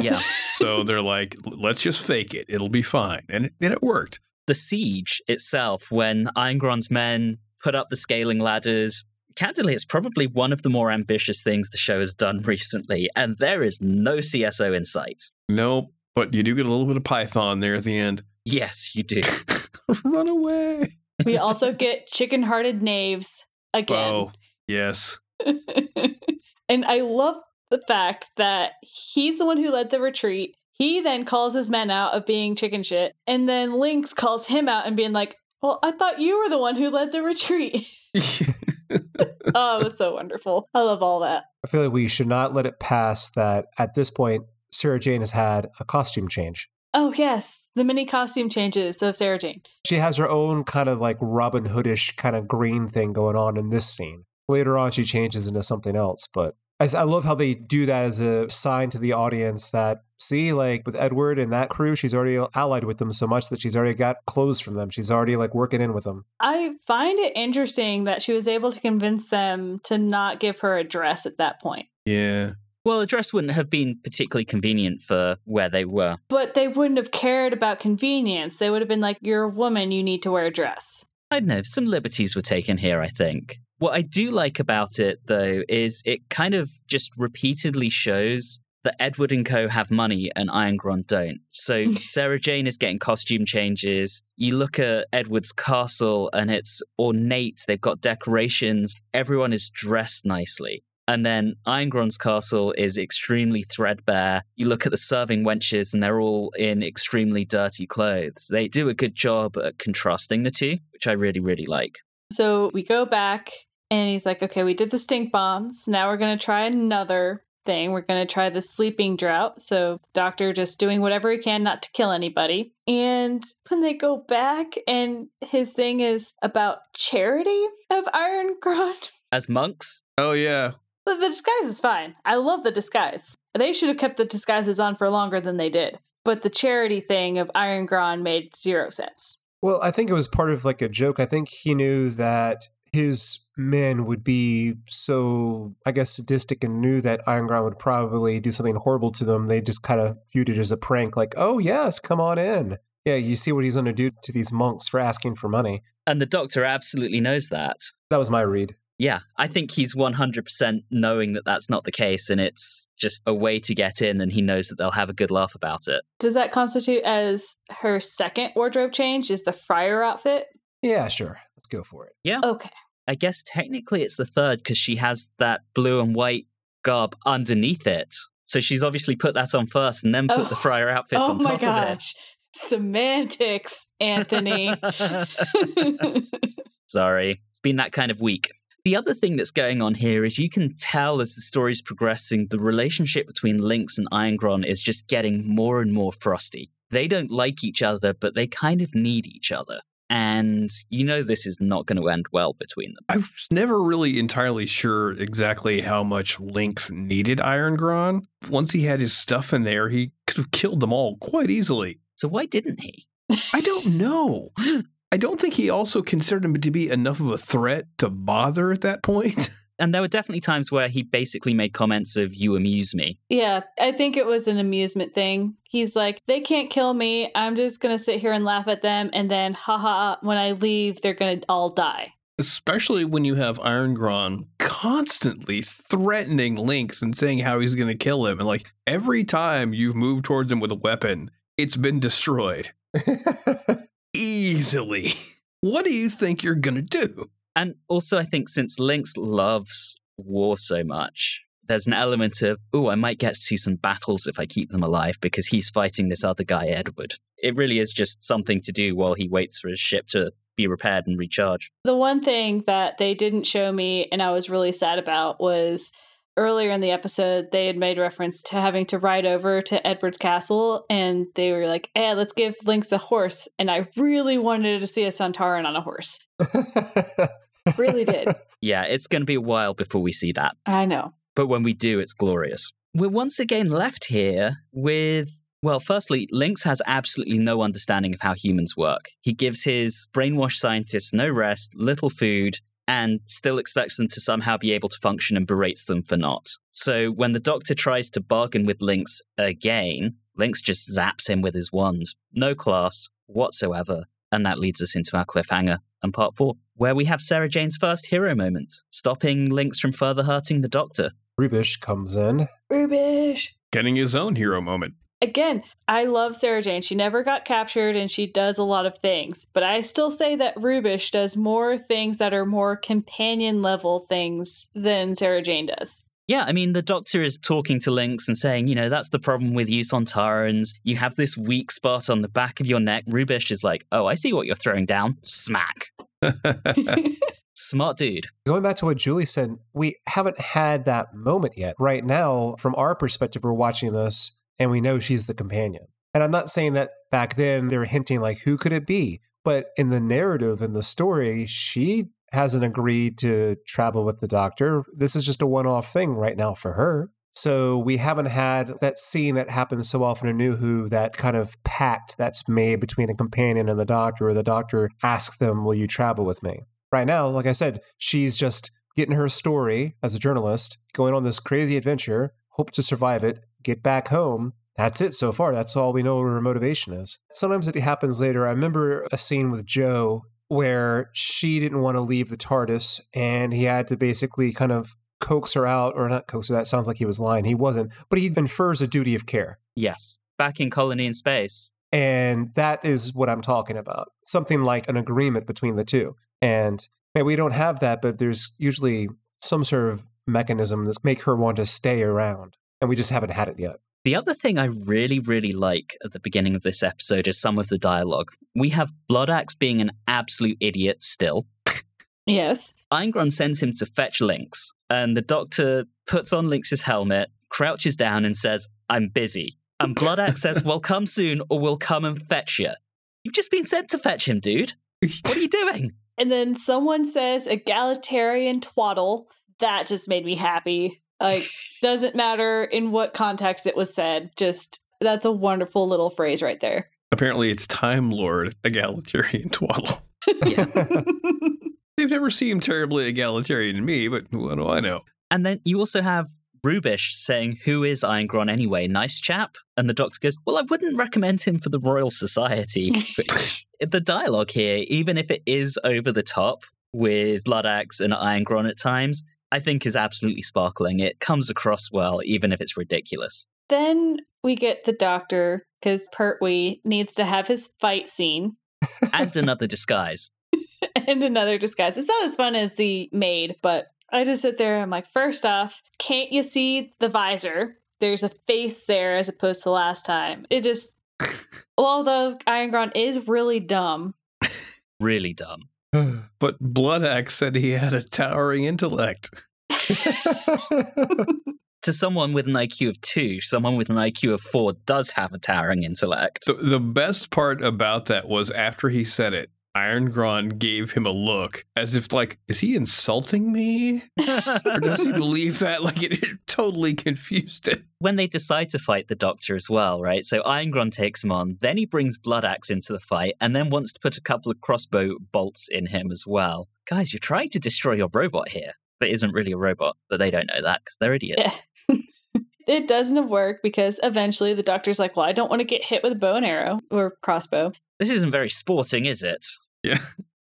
Yeah. *laughs*
So they're like, let's just fake it. It'll be fine. And it, and it worked.
the siege itself, when Irongron's men put up the scaling ladders, candidly, it's probably one of the more ambitious things the show has done *laughs* recently, and there is no CSO in sight.
Nope. But you do get a little bit of Python there at the end.
Yes, you do. *laughs*
Run away.
We also get chicken hearted knaves again.
Oh, yes.
and I love the fact that he's the one who led the retreat. He then calls his men out of being chicken shit. And then Linx calls him out and being like, Well, I thought you were the one who led the retreat. *laughs* *laughs* oh, it was so wonderful. I love all that.
I feel like we should not let it pass that at this point, Sarah Jane has had a costume change.
Oh, yes. The mini costume changes of Sarah Jane.
She has her own kind of like Robin Hoodish kind of green thing going on in this scene. Later on, she changes into something else, but I, I love how they do that as a sign to the audience that see, like with Edward and that crew, she's already allied with them so much that she's already got clothes from them. She's already like working in with them.
I find it interesting that she was able to convince them to not give her a dress at that point.
Yeah.
Well, a dress wouldn't have been particularly convenient for where they were.
But they wouldn't have cared about convenience. They would have been like, You're a woman, you need to wear a dress.
I don't know, some liberties were taken here, I think. What I do like about it, though, is it kind of just repeatedly shows that Edward and Co. have money and Irongron don't. So *laughs* Sarah Jane is getting costume changes. You look at Edward's castle and it's ornate, they've got decorations, everyone is dressed nicely. And then Irongron's castle is extremely threadbare. You look at the serving wenches and they're all in extremely dirty clothes. They do a good job at contrasting the two, which I really, really like.
So we go back and he's like, Okay, we did the stink bombs. Now we're going to try another thing. We're going to try the sleeping drought. So, doctor just doing whatever he can not to kill anybody. And when they go back, and his thing is about charity of Irongron. *laughs*
As monks,
Oh yeah.
But the disguise is fine. I love the disguise. They should have kept the disguises on for longer than they did. But the charity thing of Irongron made zero sense.
Well, I think it was part of like a joke. I think he knew that his men would be so, I guess, sadistic and knew that Irongron would probably do something horrible to them. They just kind of viewed it as a prank, like, oh, yes, come on in. Yeah, you see what he's going to do to these monks for asking for money.
and the doctor absolutely knows that.
That was my read.
Yeah, I think he's 100% knowing that that's not the case and it's just a way to get in and he knows that they'll have a good laugh about it.
Does that constitute as her second wardrobe change? Is the friar outfit?
Yeah, sure. Let's go for it.
Yeah.
Okay.
I guess technically it's the third because she has that blue and white garb underneath it. So she's obviously put that on first and then put
Oh.
the friar outfits
oh
on top of it.
oh my gosh. Semantics, Anthony. *laughs*
Sorry, it's been that kind of week. The other thing that's going on here is you can tell as the story's progressing, the relationship between Linx and Irongron is just getting more and more frosty. They don't like each other, but they kind of need each other. And you know this is not going to end well between them.
I was never really entirely sure exactly how much Linx needed Irongron. Once he had his stuff in there, he could have killed them all quite easily.
So why didn't he?
I don't *laughs* know. I don't think he also considered him to be enough of a threat to bother at that point. *laughs*
And there were definitely times where he basically made comments of, you amuse me.
yeah, I think it was an amusement thing. He's like, they can't kill me. I'm just going to sit here and laugh at them. And then, haha, when I leave, they're going to all die.
Especially when you have Irongron constantly threatening Linx and saying how he's going to kill him. And like every time you've moved towards him with a weapon, it's been destroyed *laughs* easily. What do you think you're going to do?
And also, I think since Linx loves war so much, there's an element of, oh, I might get to see some battles if I keep them alive because he's fighting this other guy, Edward. It really is just something to do while he waits for his ship to be repaired and recharge.
The one thing that they didn't show me and I was really sad about was earlier in the episode, they had made reference to having to ride over to Edward's castle and they were like, "Eh, let's give Linx a horse. And I really wanted to see a Sontaran on a horse. *laughs* Really did. *laughs*
Yeah, it's going to be a while before we see that.
I know.
But when we do, it's glorious. We're once again left here with. Well, firstly, Linx has absolutely no understanding of how humans work. He gives his brainwashed scientists no rest, little food, and still expects them to somehow be able to function and berates them for not. So when the doctor tries to bargain with Linx again, Linx just zaps him with his wand. No class whatsoever. And that leads us into our cliffhanger and part four, where we have Sarah Jane's first hero moment, stopping Linx from further hurting the doctor.
Rubeish comes in.
Rubeish.
Getting his own hero moment.
Again, I love Sarah Jane. She never got captured and she does a lot of things, but I still say that Rubeish does more things that are more companion level things than Sarah Jane does.
Yeah, I mean, the doctor is talking to Linx and saying, you know, that's the problem with you Sontarans. You have this weak spot on the back of your neck. Rubeish is like, oh, I see what you're throwing down. Smack. *laughs* Smart dude.
Going back to what Julie said, we haven't had that moment yet. Right now, from our perspective, we're watching this and we know she's the companion. And I'm not saying that back then they were hinting like, who could it be? But in the narrative, in the story, she hasn't agreed to travel with the doctor. This is just a one off thing right now for her. So we haven't had that scene that happens so often in New Who, that kind of pact that's made between a companion and the doctor, or the doctor asks them, Will you travel with me? Right now, like I said, she's just getting her story as a journalist, going on this crazy adventure, hope to survive it, get back home. That's it so far. That's all we know her motivation is. Sometimes it happens later. I remember a scene with Jo where she didn't want to leave the TARDIS and he had to basically kind of coax her out, or not coax her, that sounds like he was lying. He wasn't, but he infers a duty of care.
Yes. Back in Colony in Space.
And that is what I'm talking about. Something like an agreement between the two. And man, we don't have that, but there's usually some sort of mechanism that make her want to stay around. And we just haven't had it yet.
The other thing I really, really like at the beginning of this episode is some of the dialogue. We have Bloodaxe being an absolute idiot still.
Yes.
Irongron sends him to fetch Linx, and the doctor puts on Linx's helmet, crouches down, and says, I'm busy. And Bloodaxe says, Well, come soon, or we'll come and fetch you. You've just been sent to fetch him, dude. What are you doing? *laughs*
And then someone says egalitarian twaddle. That just made me happy. Like, doesn't matter in what context it was said. Just that's a wonderful little phrase right there.
Apparently, it's Time Lord egalitarian *laughs* twaddle.
Yeah. *laughs*
They've never seemed terribly egalitarian to me, but what do I know?
And then you also have Rubeish saying, Who is Irongron anyway? Nice chap? And the doctor goes, Well, I wouldn't recommend him for the Royal Society. *laughs* the dialogue here, even if it is over the top with Bloodaxe and Irongron at times, I think is absolutely sparkling. It comes across well, even if it's ridiculous.
Then we get the doctor because Pertwee needs to have his fight scene
And *laughs* another disguise.
and another disguise. It's not as fun as the maid, but I just sit there. And I'm like, first off, can't you see the visor? There's a face there as opposed to last time. It just, *laughs* although Irongron is really dumb.
Really dumb. *sighs*
But Bloodaxe said he had a towering intellect. *laughs* *laughs*
To someone with an IQ of two, someone with an IQ of four does have a towering intellect.
So the best part about that was after he said it, Irongron gave him a look as if like, is he insulting me? *laughs* or does he believe that? Like it, it totally confused him.
when they decide to fight the Doctor as well, right? So Iron Irongron takes him on, then he brings Bloodaxe into the fight, and then wants to put a couple of crossbow bolts in him as well. Guys, you're trying to destroy your robot here. That isn't really a robot, but they don't know that because they're idiots. *laughs*
It doesn't work because eventually the doctor's like, well, I don't want to get hit with a bow and arrow or crossbow.
This isn't very sporting, is it?
Yeah.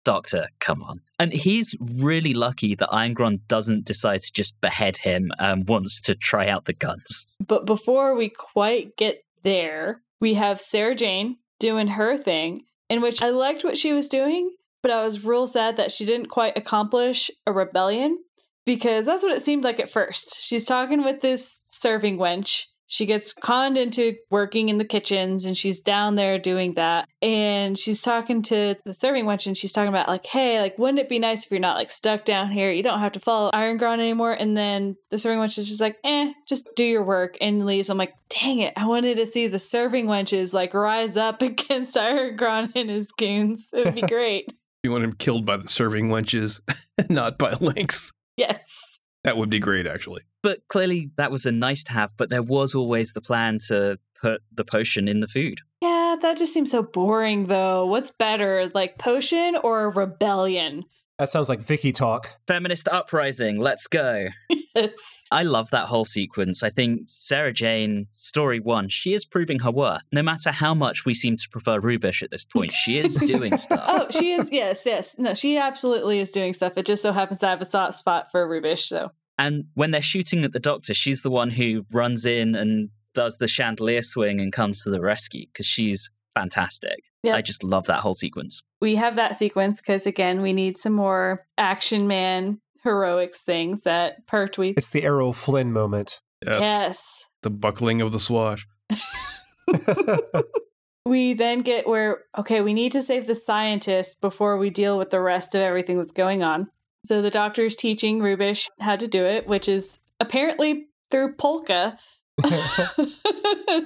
Doctor, come on. And he's really lucky that Irongron doesn't decide to just behead him um, and wants to try out the guns.
But before we quite get there, we have Sarah Jane doing her thing, in which I liked what she was doing, but I was real sad that she didn't quite accomplish a rebellion because that's what it seemed like at first. She's talking with this serving wench. She gets conned into working in the kitchens and she's down there doing that. And she's talking to the serving wench and she's talking about, like, hey, like, wouldn't it be nice if you're not like stuck down here? You don't have to follow Irongron anymore. And then the serving wench is just like, eh, just do your work and leaves. I'm like, dang it. I wanted to see the serving wenches like rise up *laughs* against Irongron and his goons. It would be *laughs* great.
You want him killed by the serving wenches, *laughs* not by Linx.
yes.
That would be great, actually.
But clearly that was a nice to have, but there was always the plan to put the potion in the food.
Yeah, that just seems so boring though. What's better, like potion or rebellion?
That sounds like Vicky talk.
Feminist uprising, let's go. *laughs*
Yes.
I love that whole sequence. I think Sarah Jane, story one, she is proving her worth. No matter how much we seem to prefer Rubeish at this point, she is *laughs* doing stuff.
Oh, she is. Yes, yes. No, she absolutely is doing stuff. It just so happens to have a soft spot for Rubeish. So
And when they're shooting at the doctor, she's the one who runs in and does the chandelier swing and comes to the rescue because she's fantastic.
Yep.
I just love that whole sequence.
we have that sequence because again, we need some more action man heroics things that Pertwee.
It's the Errol Flynn moment.
Yes.
Yes.
The buckling of the swash. *laughs*
We then get where okay, we need to save the scientists before we deal with the rest of everything that's going on. So the doctor's teaching Rubeish how to do it, which is apparently through polka. *laughs*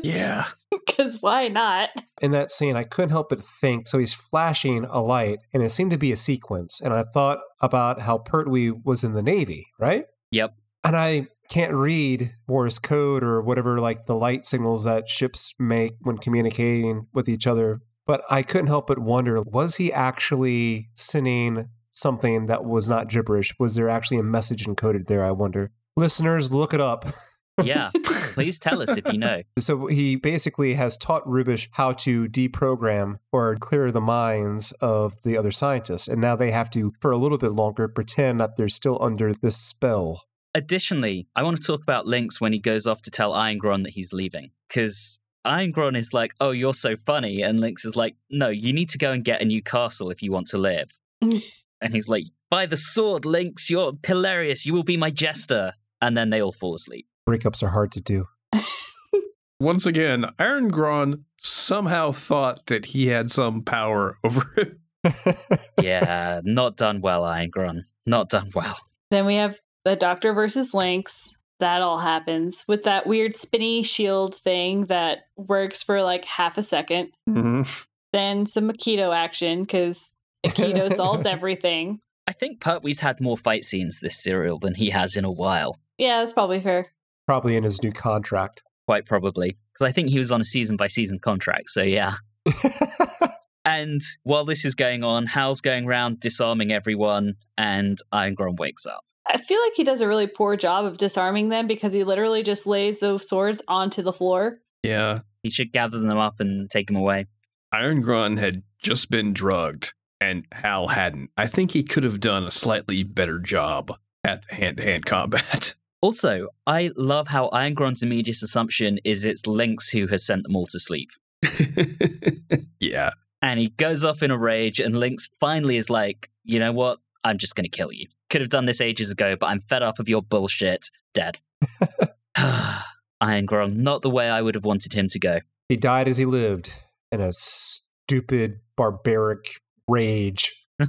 Yeah. *laughs*
Because why not?
in that scene, I couldn't help but think. So he's flashing a light, and it seemed to be a sequence. And I thought about how Pertwee was in the Navy, right?
Yep.
And I can't read Morse code or whatever, like the light signals that ships make when communicating with each other. But I couldn't help but wonder was he actually sending something that was not gibberish? Was there actually a message encoded there? I wonder. Listeners, look it up.
Yeah, *laughs* please tell us if you know.
So he basically has taught Rubeish how to deprogram or clear the minds of the other scientists. And now they have to, for a little bit longer, pretend that they're still under this spell.
Additionally, I want to talk about Linx when he goes off to tell Irongron that he's leaving. Because Irongron is like, oh, you're so funny. And Linx is like, no, you need to go and get a new castle if you want to live. *laughs* and he's like, by the sword, Linx, you're hilarious. You will be my jester. And then they all fall asleep.
Breakups are hard to do. *laughs*
Once again, Irongron somehow thought that he had some power over *laughs* it. *laughs*
yeah, not done well, Irongron. Not done well.
Then we have the Doctor versus Linx. That all happens with that weird spinny shield thing that works for like half a second.
hmm
Then some Aikido action because Aikido *laughs* solves everything.
I think Pertwee's had more fight scenes this serial than he has in a while.
Yeah, that's probably fair.
Probably in his new contract.
Quite probably. Because I think he was on a season by season contract. So, yeah. *laughs* And while this is going on, Hal's going around disarming everyone, and Irongron wakes up.
I feel like he does a really poor job of disarming them because he literally just lays those swords onto the floor.
Yeah.
He should gather them up and take them away.
Irongron had just been drugged, and Hal hadn't. I think he could have done a slightly better job at the hand to hand combat. *laughs*
Also, I love how Irongron's immediate assumption is it's Linx who has sent them all to sleep. *laughs*
yeah.
And he goes off in a rage, and Linx finally is like, you know what? I'm just going to kill you. Could have done this ages ago, but I'm fed up of your bullshit. Dead. *laughs* *sighs* Irongron, not the way I would have wanted him to go.
he died as he lived in a stupid, barbaric rage. *laughs*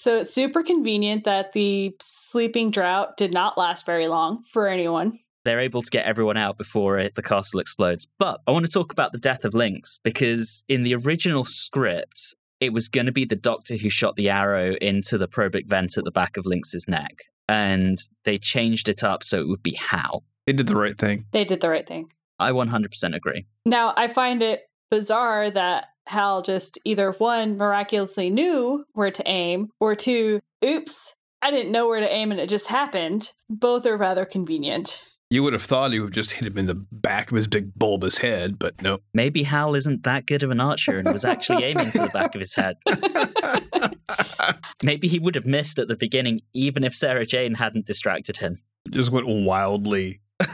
So it's super convenient that the sleeping drought did not last very long for anyone.
They're able to get everyone out before it, the castle explodes. But I want to talk about the death of Linx because in the original script, it was going to be the doctor who shot the arrow into the probic vent at the back of Linx's neck. And they changed it up so it would be Hal.
They did the right thing.
They did the right thing.
I 100% agree.
Now, I find it bizarre that Hal just either one, miraculously knew where to aim, or two, oops, I didn't know where to aim and it just happened. Both are rather convenient.
You would have thought he would have just hit him in the back of his big bulbous head, but no.
Maybe Hal isn't that good of an archer and was actually aiming for the back of his head. *laughs* Maybe he would have missed at the beginning, even if Sarah Jane hadn't distracted him.
just went wildly. *laughs*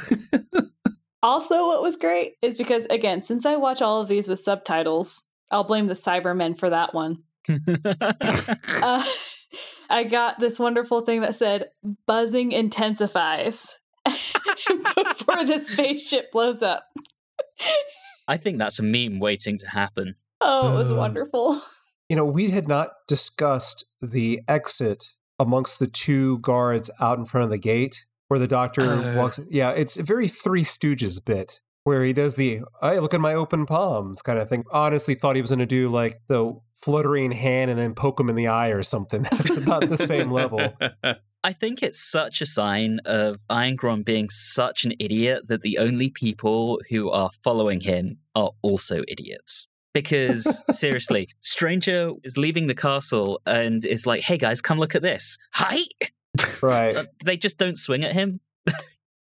Also, what was great is because, again, since I watch all of these with subtitles, I'll blame the Cybermen for that one. Uh, *laughs* I got this wonderful thing that said buzzing intensifies *laughs* before the spaceship blows up.
I think that's a meme waiting to happen.
Oh, it was
Uh.
wonderful. *laughs*
You know, we had not discussed the exit amongst the two guards out in front of the gate where the doctor
Uh.
walks. Yeah, it's a very Three Stooges bit where he does the "I look at my open palms" kind of thing. Honestly, thought he was going to do like the fluttering hand and then poke him in the eye or something. *laughs* That's about the same level.
I think it's such a sign of Irongron being such an idiot that the only people who are following him are also idiots. Because *laughs* seriously, Stranger is leaving the castle and is like, "Hey guys, come look at this." Hi.
Right.
Uh, They just don't swing at him. *laughs*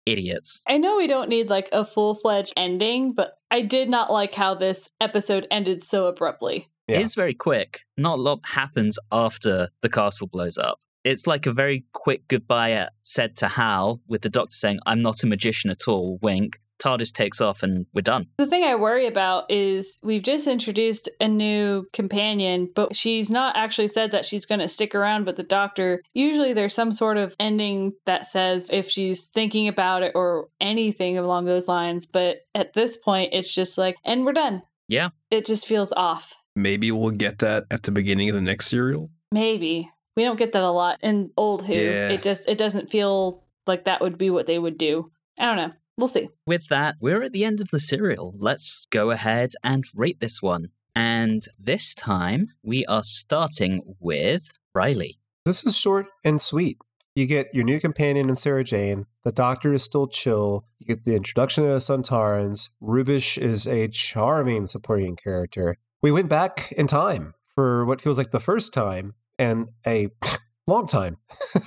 Idiots.
I know we don't need like a full fledged ending, but I did not like how this episode ended so abruptly.
Yeah.
It is very quick. Not a lot happens after the castle blows up. It's like a very quick goodbye uh, said to Hal, with the doctor saying, I'm not a magician at all, wink. TARDIS takes off and we're done.
The thing I worry about is we've just introduced a new companion, but she's not actually said that she's going to stick around with the doctor. Usually there's some sort of ending that says if she's thinking about it or anything along those lines, but at this point it's just like, and we're done.
Yeah.
It just feels off.
Maybe we'll get that at the beginning of the next serial.
Maybe. We don't get that a lot in old Who.
Yeah.
It just it doesn't feel like that would be what they would do. I don't know. We'll see.
With that, we're at the end of the serial. Let's go ahead and rate this one. And this time, we are starting with Riley.
This is short and sweet. You get your new companion in Sarah Jane. The Doctor is still chill. You get the introduction of the Sontarans. Rubeish is a charming supporting character. We went back in time for what feels like the first time and a *laughs* long time.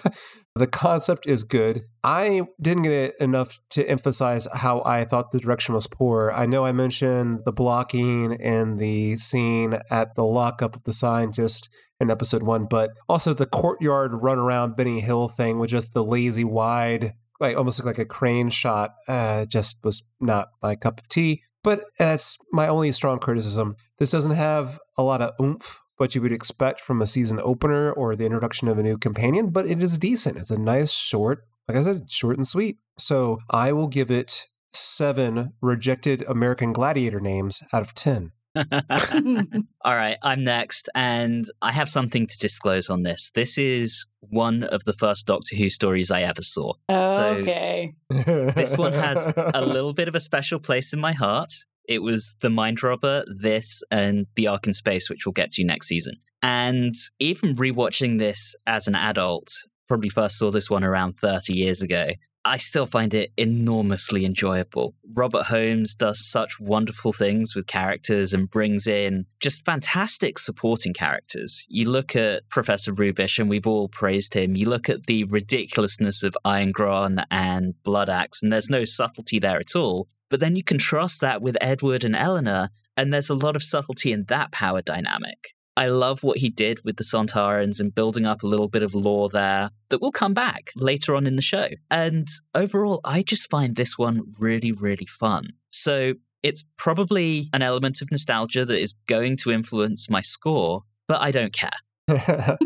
*laughs* the concept is good. I didn't get it enough to emphasize how I thought the direction was poor. I know I mentioned the blocking and the scene at the lockup of the scientist in episode one, but also the courtyard run around Benny Hill thing with just the lazy wide, like almost looked like a crane shot, uh, just was not my cup of tea. But that's my only strong criticism. This doesn't have a lot of oomph what you would expect from a season opener or the introduction of a new companion, but it is decent. It's a nice, short, like I said, short and sweet. So I will give it seven rejected American Gladiator names out of 10. *laughs* *laughs*
All right, I'm next, and I have something to disclose on this. This is one of the first Doctor Who stories I ever saw.
Okay.
So this one has a *laughs* little bit of a special place in my heart. It was The Mind Robber, this, and The Ark in Space, which we'll get to next season. And even rewatching this as an adult, probably first saw this one around 30 years ago, I still find it enormously enjoyable. Robert Holmes does such wonderful things with characters and brings in just fantastic supporting characters. You look at Professor Rubeish, and we've all praised him. You look at the ridiculousness of Iron and Blood Axe, and there's no subtlety there at all. But then you can contrast that with Edward and Eleanor, and there's a lot of subtlety in that power dynamic. I love what he did with the Sontarans and building up a little bit of lore there that will come back later on in the show. And overall, I just find this one really, really fun. So it's probably an element of nostalgia that is going to influence my score, but I don't care. *laughs*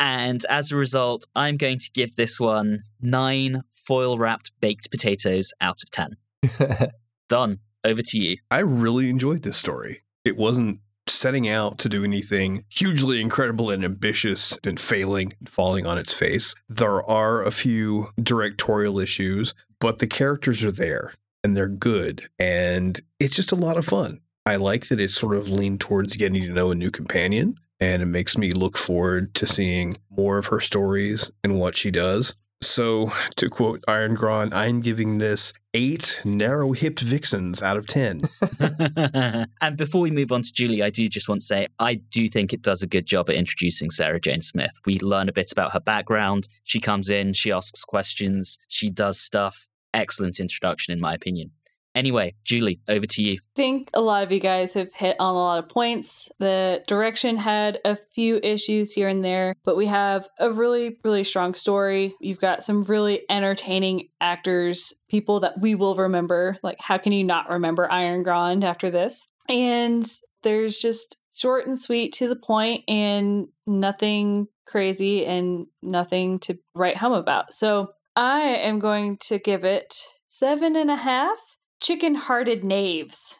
and as a result, I'm going to give this one nine foil wrapped baked potatoes out of 10. *laughs* Done. Over to you.
I really enjoyed this story. It wasn't setting out to do anything hugely incredible and ambitious and failing and falling on its face. There are a few directorial issues, but the characters are there and they're good and it's just a lot of fun. I like that it's sort of leaned towards getting to know a new companion and it makes me look forward to seeing more of her stories and what she does. So, to quote Irongron, I'm giving this eight narrow hipped vixens out of 10. *laughs*
and before we move on to Julie, I do just want to say I do think it does a good job at introducing Sarah Jane Smith. We learn a bit about her background. She comes in, she asks questions, she does stuff. Excellent introduction, in my opinion. Anyway, Julie, over to you.
I think a lot of you guys have hit on a lot of points. The direction had a few issues here and there, but we have a really, really strong story. You've got some really entertaining actors, people that we will remember. Like, how can you not remember Irongron after this? And there's just short and sweet to the point and nothing crazy and nothing to write home about. So I am going to give it seven and a half chicken hearted knaves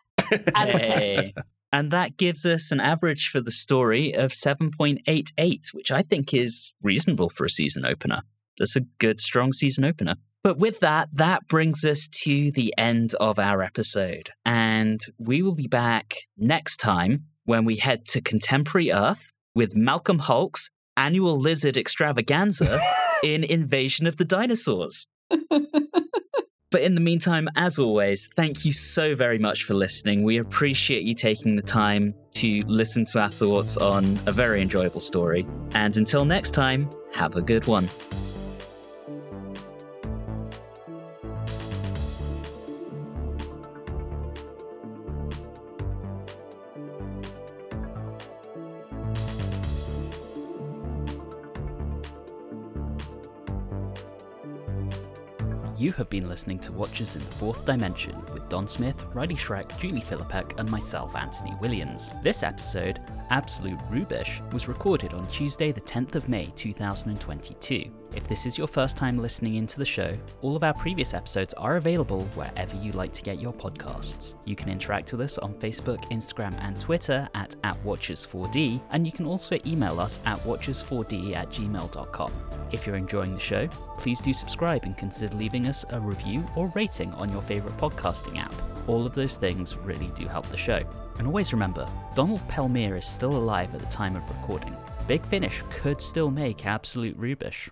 out of 10.
And that gives us an average for the story of 7.88, which I think is reasonable for a season opener. That's a good, strong season opener. But with that, that brings us to the end of our episode. And we will be back next time when we head to contemporary Earth with Malcolm Hulke's annual lizard extravaganza *laughs* in Invasion of the Dinosaurs. *laughs* But in the meantime, as always, thank you so very much for listening. We appreciate you taking the time to listen to our thoughts on a very enjoyable story. And until next time, have a good one. You have been listening to Watchers in the Fourth Dimension with Don Smith, Riley Schreck, Julie Philippek, and myself, Anthony Williams. This episode, Absolute Rubeish, was recorded on Tuesday, the 10th of May 2022. If this is your first time listening into the show, all of our previous episodes are available wherever you like to get your podcasts. You can interact with us on Facebook, Instagram, and Twitter at, at Watchers4D, and you can also email us at watchers4d at gmail.com. If you're enjoying the show, please do subscribe and consider leaving us a review or rating on your favourite podcasting app. All of those things really do help the show. And always remember, Donald Pelmear is still alive at the time of recording. Big Finish could still make Absolute Rubeish.